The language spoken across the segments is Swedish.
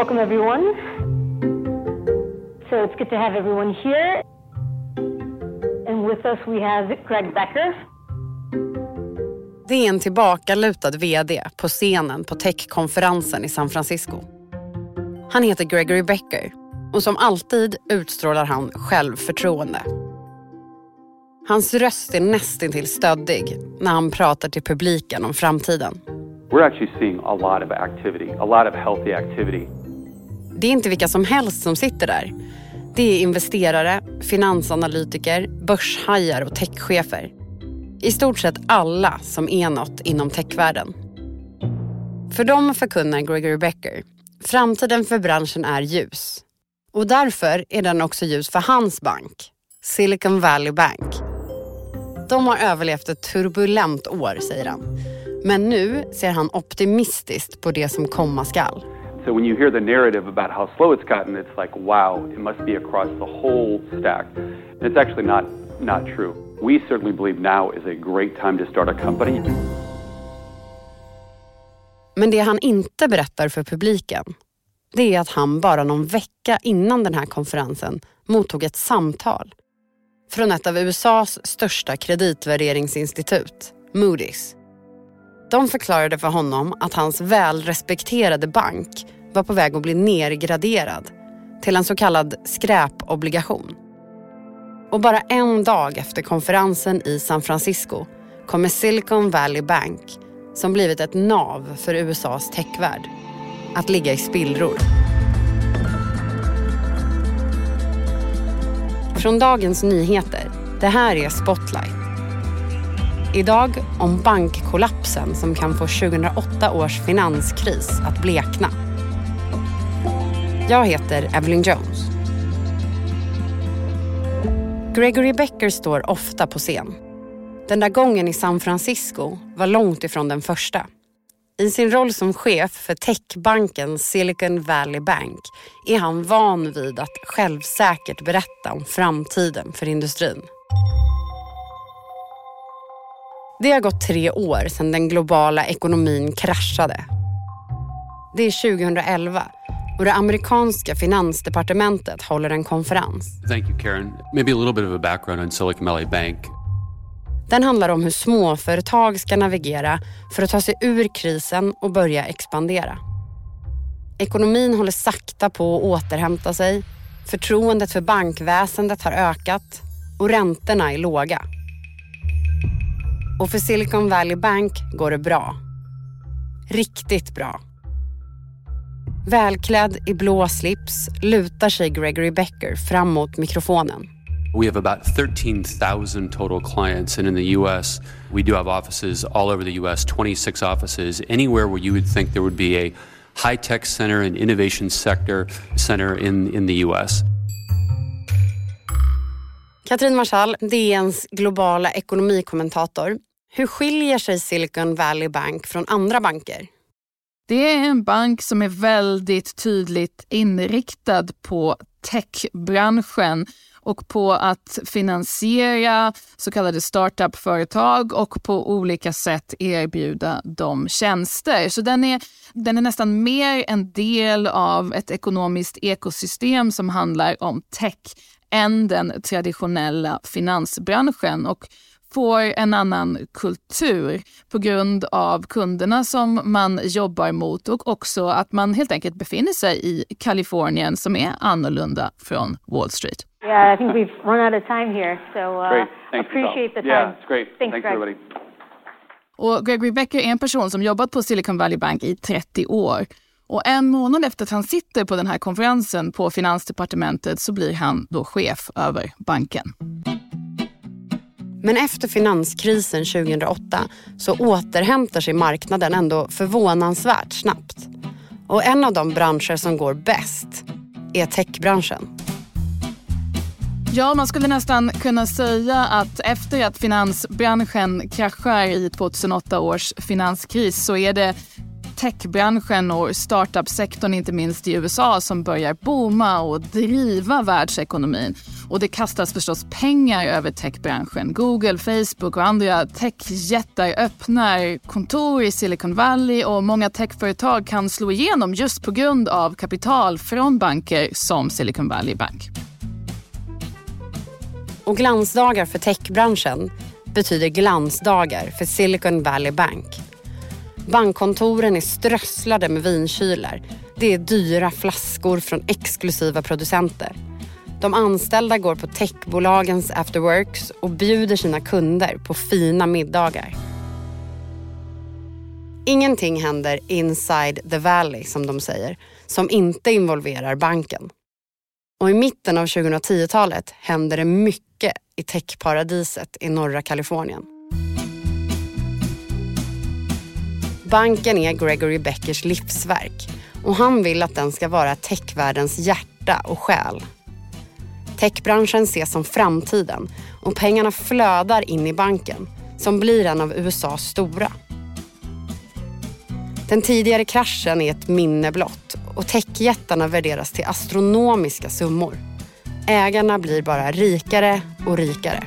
welcome everyone. So it's good to have everyone here. And with us we have Greg Becker. Det är en tillbakalutad vd på scenen på techkonferensen i San Francisco. Han heter Gregory Becker och som alltid utstrålar han självförtroende. Hans röst är nästintill stöddig när han pratar till publiken om framtiden. We're actually seeing a lot of activity, a lot of healthy activity. Det är inte vilka som helst som sitter där. Det är investerare, finansanalytiker, börshajar och techchefer. I stort sett alla som är något inom techvärlden. För dem förkunnar Gregory Becker, framtiden för branschen är ljus. Och därför är den också ljus för hans bank, Silicon Valley Bank. De har överlevt ett turbulent år, säger han. Men nu ser han optimistiskt på det som komma skall. So when you hear the narrative about how slow it's gotten, it's like, wow, it must be across the whole stack. And it's actually not, not true. We certainly believe now is a great time to start a company. Men det han inte berättar för publiken, det är att han bara någon vecka innan den här konferensen mottog ett samtal från ett av USAs största kreditvärderingsinstitut, Moody's. De förklarade för honom att hans välrespekterade bank var på väg att bli nergraderad till en så kallad skräpobligation. Och bara en dag efter konferensen i San Francisco kommer Silicon Valley Bank, som blivit ett nav för USAs techvärld, att ligga i spillror. Från Dagens Nyheter. Det här är Spotlight. Idag om bankkollapsen som kan få 2008 års finanskris att blekna. Jag heter Evelyn Jones. Gregory Becker står ofta på scen. Den där gången i San Francisco var långt ifrån den första. I sin roll som chef för techbanken Silicon Valley Bank är han van vid att självsäkert berätta om framtiden för industrin. Det har gått tre år sedan den globala ekonomin kraschade. Det är 2011 och det amerikanska finansdepartementet håller en konferens. Thank you, Karen. Maybe a little bit of a background on Silicon Valley Bank. Den handlar om hur småföretag ska navigera för att ta sig ur krisen och börja expandera. Ekonomin håller sakta på att återhämta sig. Förtroendet för bankväsendet har ökat och räntorna är låga. Och för Silicon Valley Bank går det bra. Riktigt bra. Välklädd i blå slips lutar sig Gregory Becker fram mot mikrofonen. We have about 13,000 total clients, and in the US, we do have offices all over the US 26 offices, anywhere where you would think there would be a high tech center and innovation sector center in, in the US. Katrin Marschall, DNs globala ekonomikommentator. Hur skiljer sig Silicon Valley Bank från andra banker? Det är en bank som är väldigt tydligt inriktad på techbranschen och på att finansiera så kallade startup-företag och på olika sätt erbjuda dem tjänster. Så den är, den är nästan mer en del av ett ekonomiskt ekosystem som handlar om tech än den traditionella finansbranschen. Och får en annan kultur på grund av kunderna som man jobbar mot och också att man helt enkelt befinner sig i Kalifornien som är annorlunda från Wall Street. Yeah, I think we've run out of time here, so uh, Great. Thank you, appreciate the time. Yeah, it's great. Thanks, Thanks, Greg. everybody. Och Gregory Becker är en person som jobbat på Silicon Valley Bank i 30 år. Och en månad efter att han sitter på den här konferensen på Finansdepartementet så blir han då chef över banken. Men efter finanskrisen 2008 så återhämtar sig marknaden ändå förvånansvärt snabbt. Och en av de branscher som går bäst är techbranschen. Ja, man skulle nästan kunna säga att efter att finansbranschen kraschar i 2008 års finanskris så är det techbranschen och startup-sektorn, inte minst i USA, som börjar booma och driva världsekonomin. Och det kastas förstås pengar över techbranschen. Google, Facebook och andra techjättar öppnar kontor i Silicon Valley och många techföretag kan slå igenom just på grund av kapital från banker som Silicon Valley Bank. Och glansdagar för techbranschen betyder glansdagar för Silicon Valley Bank. Bankkontoren är strösslade med vinkylar. Det är dyra flaskor från exklusiva producenter. De anställda går på techbolagens afterworks och bjuder sina kunder på fina middagar. Ingenting händer inside the valley, som de säger, som inte involverar banken. Och i mitten av 2010-talet händer det mycket i techparadiset i norra Kalifornien. Banken är Gregory Beckers livsverk och han vill att den ska vara techvärldens hjärta och själ. Techbranschen ses som framtiden och pengarna flödar in i banken som blir en av USAs stora. Den tidigare kraschen är ett minne blott och techjättarna värderas till astronomiska summor. Ägarna blir bara rikare och rikare.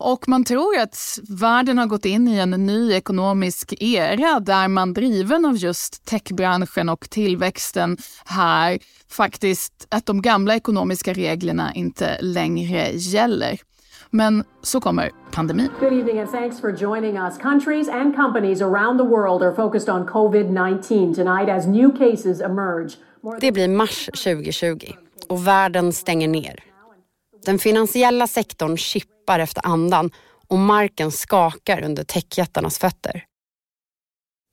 Och man tror att världen har gått in i en ny ekonomisk era där man driven av just techbranschen och tillväxten här faktiskt att de gamla ekonomiska reglerna inte längre gäller. Men så kommer pandemin. Good evening and thanks for joining us. Countries and companies around the world are focused on COVID-19 tonight as new cases emerge. Det blir mars 2020 och världen stänger ner. Den finansiella sektorn kippar efter andan och marken skakar under techjättarnas fötter.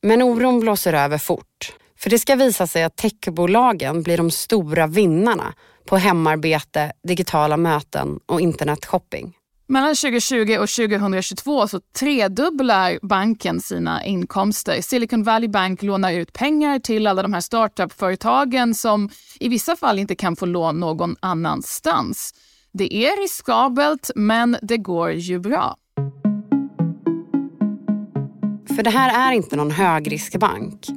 Men oron blåser över fort. För det ska visa sig att techbolagen blir de stora vinnarna på hemarbete, digitala möten och internetshopping. Mellan 2020 och 2022 så tredubblar banken sina inkomster. Silicon Valley Bank lånar ut pengar till alla de här startup-företagen som i vissa fall inte kan få lån någon annanstans. Det är riskabelt, men det går ju bra. För det här är inte någon högriskbank.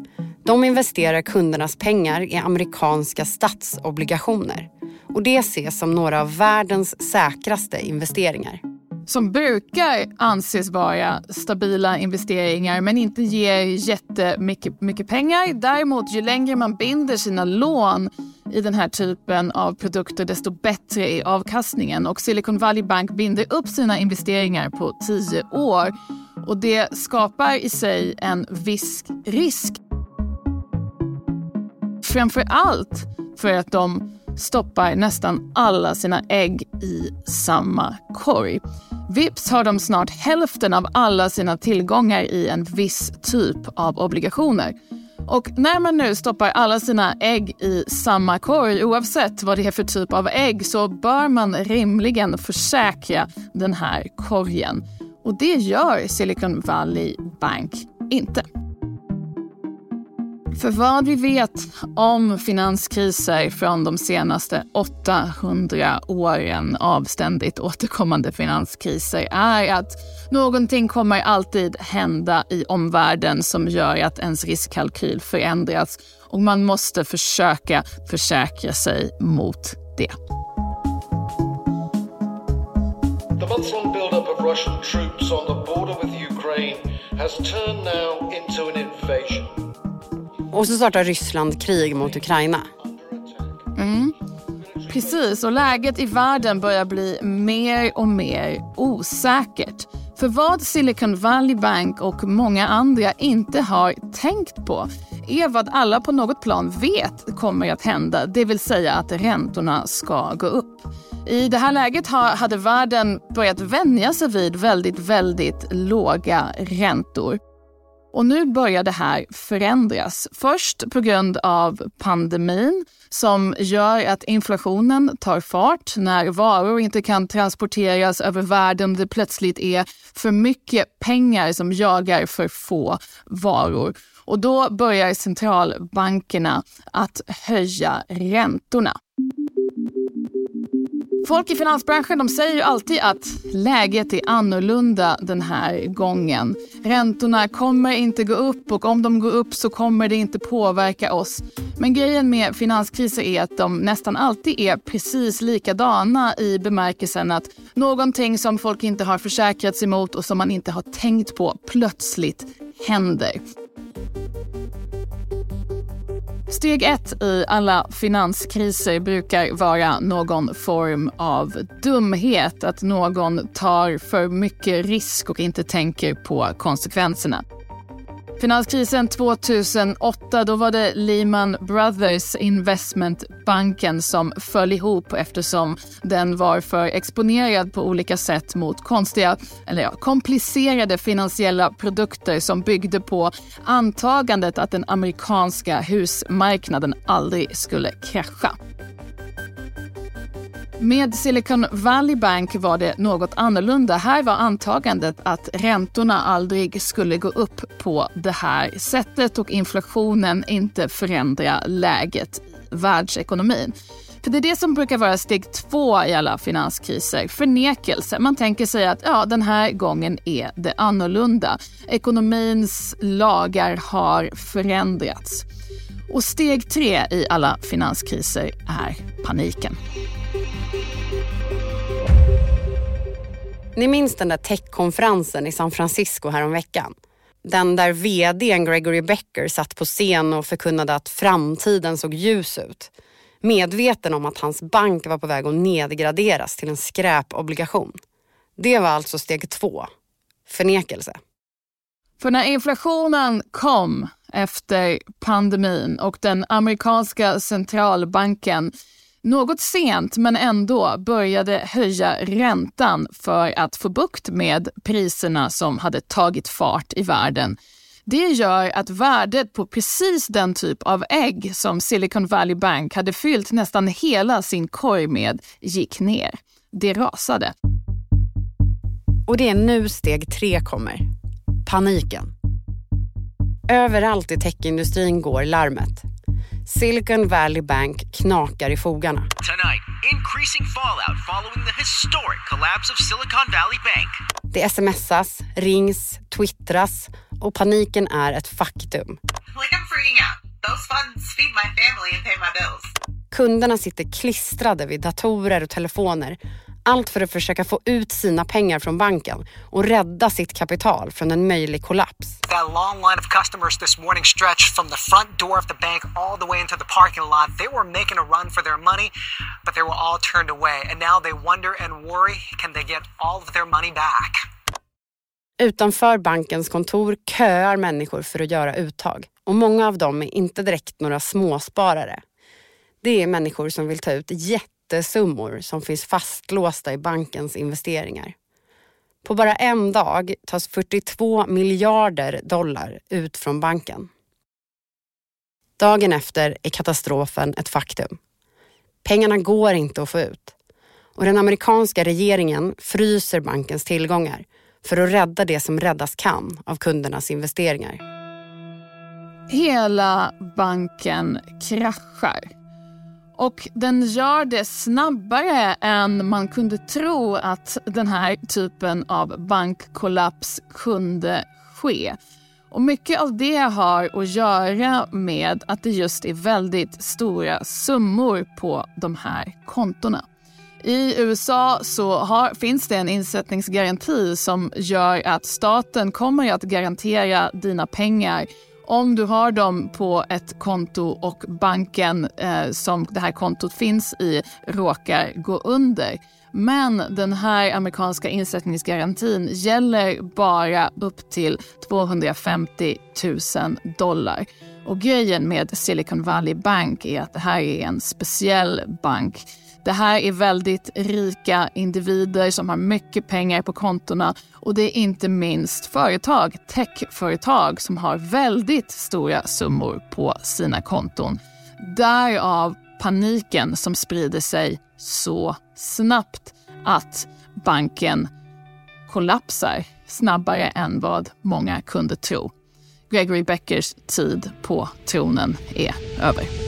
De investerar kundernas pengar i amerikanska statsobligationer och det ses som några av världens säkraste investeringar. Som brukar anses vara stabila investeringar men inte ger jättemycket mycket pengar. Däremot, ju längre man binder sina lån i den här typen av produkter desto bättre är avkastningen. Och Silicon Valley Bank binder upp sina investeringar på tio år. Och Det skapar i sig en viss risk. Framför allt för att de stoppar nästan alla sina ägg i samma korg. Vips har de snart hälften av alla sina tillgångar i en viss typ av obligationer. Och när man nu stoppar alla sina ägg i samma korg, oavsett vad det är för typ av ägg, så bör man rimligen försäkra den här korgen. Och det gör Silicon Valley Bank inte. För vad vi vet om finanskriser från de senaste 800 åren av ständigt återkommande finanskriser är att någonting kommer alltid hända i omvärlden som gör att ens riskkalkyl förändras och man måste försöka försäkra sig mot det. The months-long build-up of Russian troops on the border with Ukraine has turned now into an invasion. Och så startar Ryssland krig mot Ukraina. Mm. Precis, och läget i världen börjar bli mer och mer osäkert. För vad Silicon Valley Bank och många andra inte har tänkt på är vad alla på något plan vet kommer att hända, det vill säga att räntorna ska gå upp. I det här läget hade världen börjat vänja sig vid väldigt, väldigt låga räntor. Och nu börjar det här förändras. Först på grund av pandemin som gör att inflationen tar fart när varor inte kan transporteras över världen. Det plötsligt är för mycket pengar som jagar för få varor. Och då börjar centralbankerna att höja räntorna. Folk i finansbranschen de säger ju alltid att läget är annorlunda den här gången. Räntorna kommer inte gå upp och om de går upp så kommer det inte påverka oss. Men grejen med finanskriser är att de nästan alltid är precis likadana i bemärkelsen att någonting som folk inte har försäkrats emot och som man inte har tänkt på plötsligt händer. Steg ett i alla finanskriser brukar vara någon form av dumhet. Att någon tar för mycket risk och inte tänker på konsekvenserna. Finanskrisen 2008 då var det Lehman Brothers Investmentbanken som föll ihop eftersom den var för exponerad på olika sätt mot konstiga, eller ja, komplicerade finansiella produkter som byggde på antagandet att den amerikanska husmarknaden aldrig skulle krascha. Med Silicon Valley Bank var det något annorlunda. Här var antagandet att räntorna aldrig skulle gå upp på det här sättet och inflationen inte förändra läget i världsekonomin. För det är det som brukar vara steg två i alla finanskriser, förnekelse. Man tänker sig att ja, den här gången är det annorlunda. Ekonomins lagar har förändrats. Och steg tre i alla finanskriser är paniken. Ni minns den där techkonferensen i San Francisco häromveckan? Den där vdn Gregory Becker satt på scen och förkunnade att framtiden såg ljus ut. Medveten om att hans bank var på väg att nedgraderas till en skräpobligation. Det var alltså steg två. Förnekelse. För när inflationen kom efter pandemin och den amerikanska centralbanken något sent men ändå började höja räntan för att få bukt med priserna som hade tagit fart i världen. Det gör att värdet på precis den typ av ägg som Silicon Valley Bank hade fyllt nästan hela sin korg med gick ner. Det rasade. Och det är nu steg tre kommer. Paniken. Överallt i techindustrin går larmet. Silicon Valley Bank knakar i fogarna. Tonight, increasing fallout following the historic collapse of Silicon Valley Bank. Det smsas, rings, twittras och paniken är ett faktum. Like I'm freaking out. Those funds feed my family and pay my bills. Kunderna sitter klistrade vid datorer och telefoner allt för att försöka få ut sina pengar från banken och rädda sitt kapital från en möjlig kollaps. That long line of customers this morning stretched from the front door of the bank all the way into the parking lot. They were making a run for their money, but they were all turned away. And now they wonder and worry, can they get all of their money back? Utanför bankens kontor köar människor för att göra uttag och många av dem är inte direkt några småsparare. Det är människor som vill ta ut jätte jättesummor som finns fastlåsta i bankens investeringar. På bara en dag tas 42 miljarder dollar ut från banken. Dagen efter är katastrofen ett faktum. Pengarna går inte att få ut och den amerikanska regeringen fryser bankens tillgångar för att rädda det som räddas kan av kundernas investeringar. Hela banken kraschar och den gör det snabbare än man kunde tro att den här typen av bankkollaps kunde ske. Och mycket av det har att göra med att det just är väldigt stora summor på de här kontona. I USA så har, finns det en insättningsgaranti som gör att staten kommer att garantera dina pengar om du har dem på ett konto och banken eh, som det här kontot finns i råkar gå under. Men den här amerikanska insättningsgarantin gäller bara upp till 250 000 dollar. Och grejen med Silicon Valley Bank är att det här är en speciell bank. Det här är väldigt rika individer som har mycket pengar på kontona och det är inte minst företag, techföretag som har väldigt stora summor på sina konton. Därav paniken som sprider sig så snabbt att banken kollapsar snabbare än vad många kunde tro. Gregory Beckers tid på tronen är över.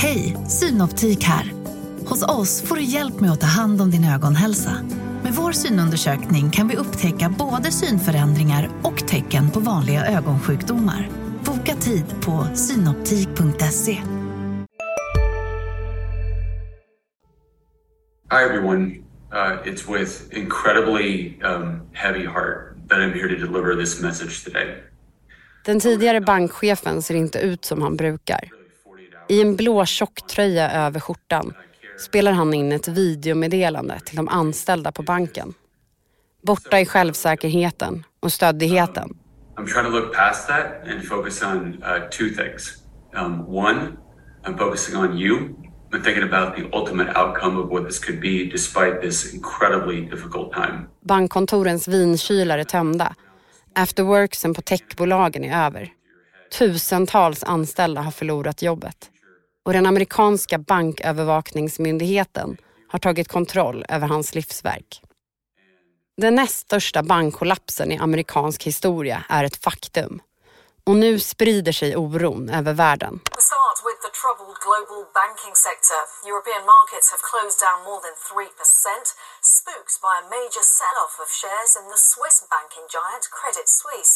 Hej, Synoptik här. Hos oss får du hjälp med att ta hand om din ögonhälsa. Med vår synundersökning kan vi upptäcka både synförändringar och tecken på vanliga ögonsjukdomar. Boka tid på synoptik.se. Hi, everyone. Uh, it's with incredibly um, heavy heart that I'm here to deliver this message today. Den tidigare bankchefen ser inte ut som han brukar. I en blå tjocktröja över skjortan spelar han in ett videomeddelande till de anställda på banken. Borta i självsäkerheten och stöddigheten. I'm trying to look past that and focus on uh, two things. Um, one, I'm focusing on you and thinking about the ultimate outcome of what this could be despite this incredibly difficult time. Bankkontorens tömda. Afterworksen på techbolagen är över. Tusentals anställda har förlorat jobbet. Och den amerikanska bankövervakningsmyndigheten har tagit kontroll över hans livsverk. Den näst största bankkollapsen i amerikansk historia är ett faktum. Och nu sprider sig oron över världen. start with the troubled global banking sector. European markets have closed down more than 3%, spooked by a major sell-off of shares in the Swiss banking giant Credit Suisse.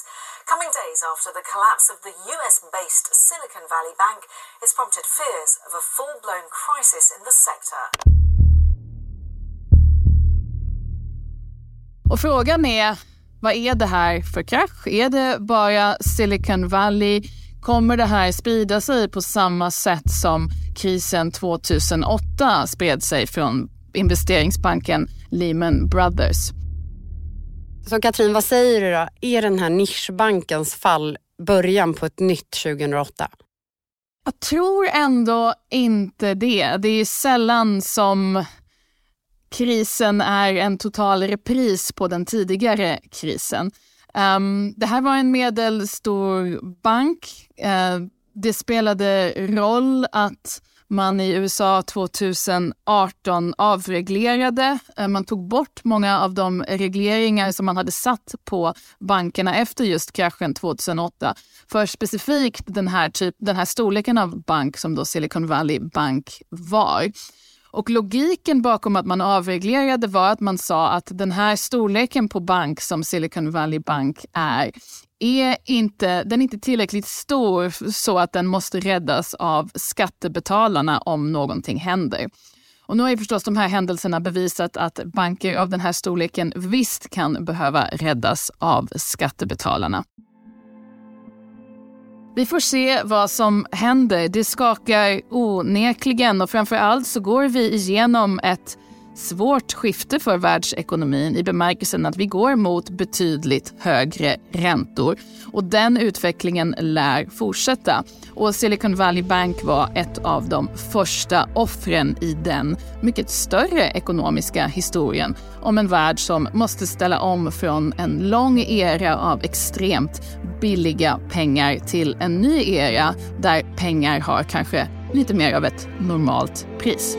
Coming days after the collapse of the US-based Silicon Valley Bank has prompted fears of a full-blown crisis in the sector. Och frågan är, vad är det här för krasch? Är det bara Silicon Valley? Kommer det här sprida sig på samma sätt som krisen 2008 spred sig från investeringsbanken Lehman Brothers? Så Katrin, vad säger du då? Är den här nischbankens fall början på ett nytt 2008? Jag tror ändå inte det. Det är sällan som krisen är en total repris på den tidigare krisen. Um, det här var en medelstor bank. Uh, det spelade roll att man i USA 2018 avreglerade. Eh, man tog bort många av de regleringar som man hade satt på bankerna efter just kraschen 2008 för specifikt den här, typ, den här storleken av bank som då Silicon Valley Bank var. Och logiken bakom att man avreglerade var att man sa att den här storleken på bank som Silicon Valley Bank är, är inte, den är inte tillräckligt stor så att den måste räddas av skattebetalarna om någonting händer. Och nu har ju förstås de här händelserna bevisat att banker av den här storleken visst kan behöva räddas av skattebetalarna. Vi får se vad som händer. Det skakar onekligen och framför allt så går vi igenom ett svårt skifte för världsekonomin i bemärkelsen att vi går mot betydligt högre räntor. Och den utvecklingen lär fortsätta. Och Silicon Valley Bank var ett av de första offren i den mycket större ekonomiska historien om en värld som måste ställa om från en lång era av extremt billiga pengar till en ny era där pengar har kanske lite mer av ett normalt pris.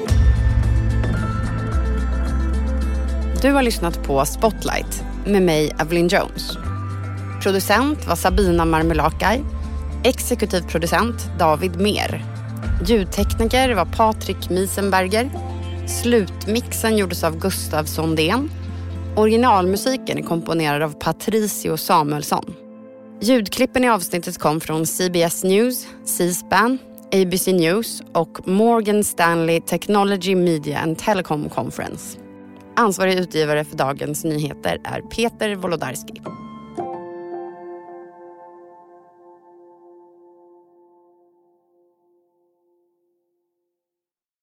Du har lyssnat på Spotlight med mig, Evelyn Jones. Producent var Sabina Marmelakai. Exekutiv producent David Mer. Ljudtekniker var Patrik Miesenberger. Slutmixen gjordes av Gustav Sondén. Originalmusiken är komponerad av Patricio Samuelsson. Ljudklippen i avsnittet kom från CBS News, C-SPAN, ABC News och Morgan Stanley Technology Media and Telecom Conference. Ansvarig utgivare för dagens nyheter är Peter Wolodarski.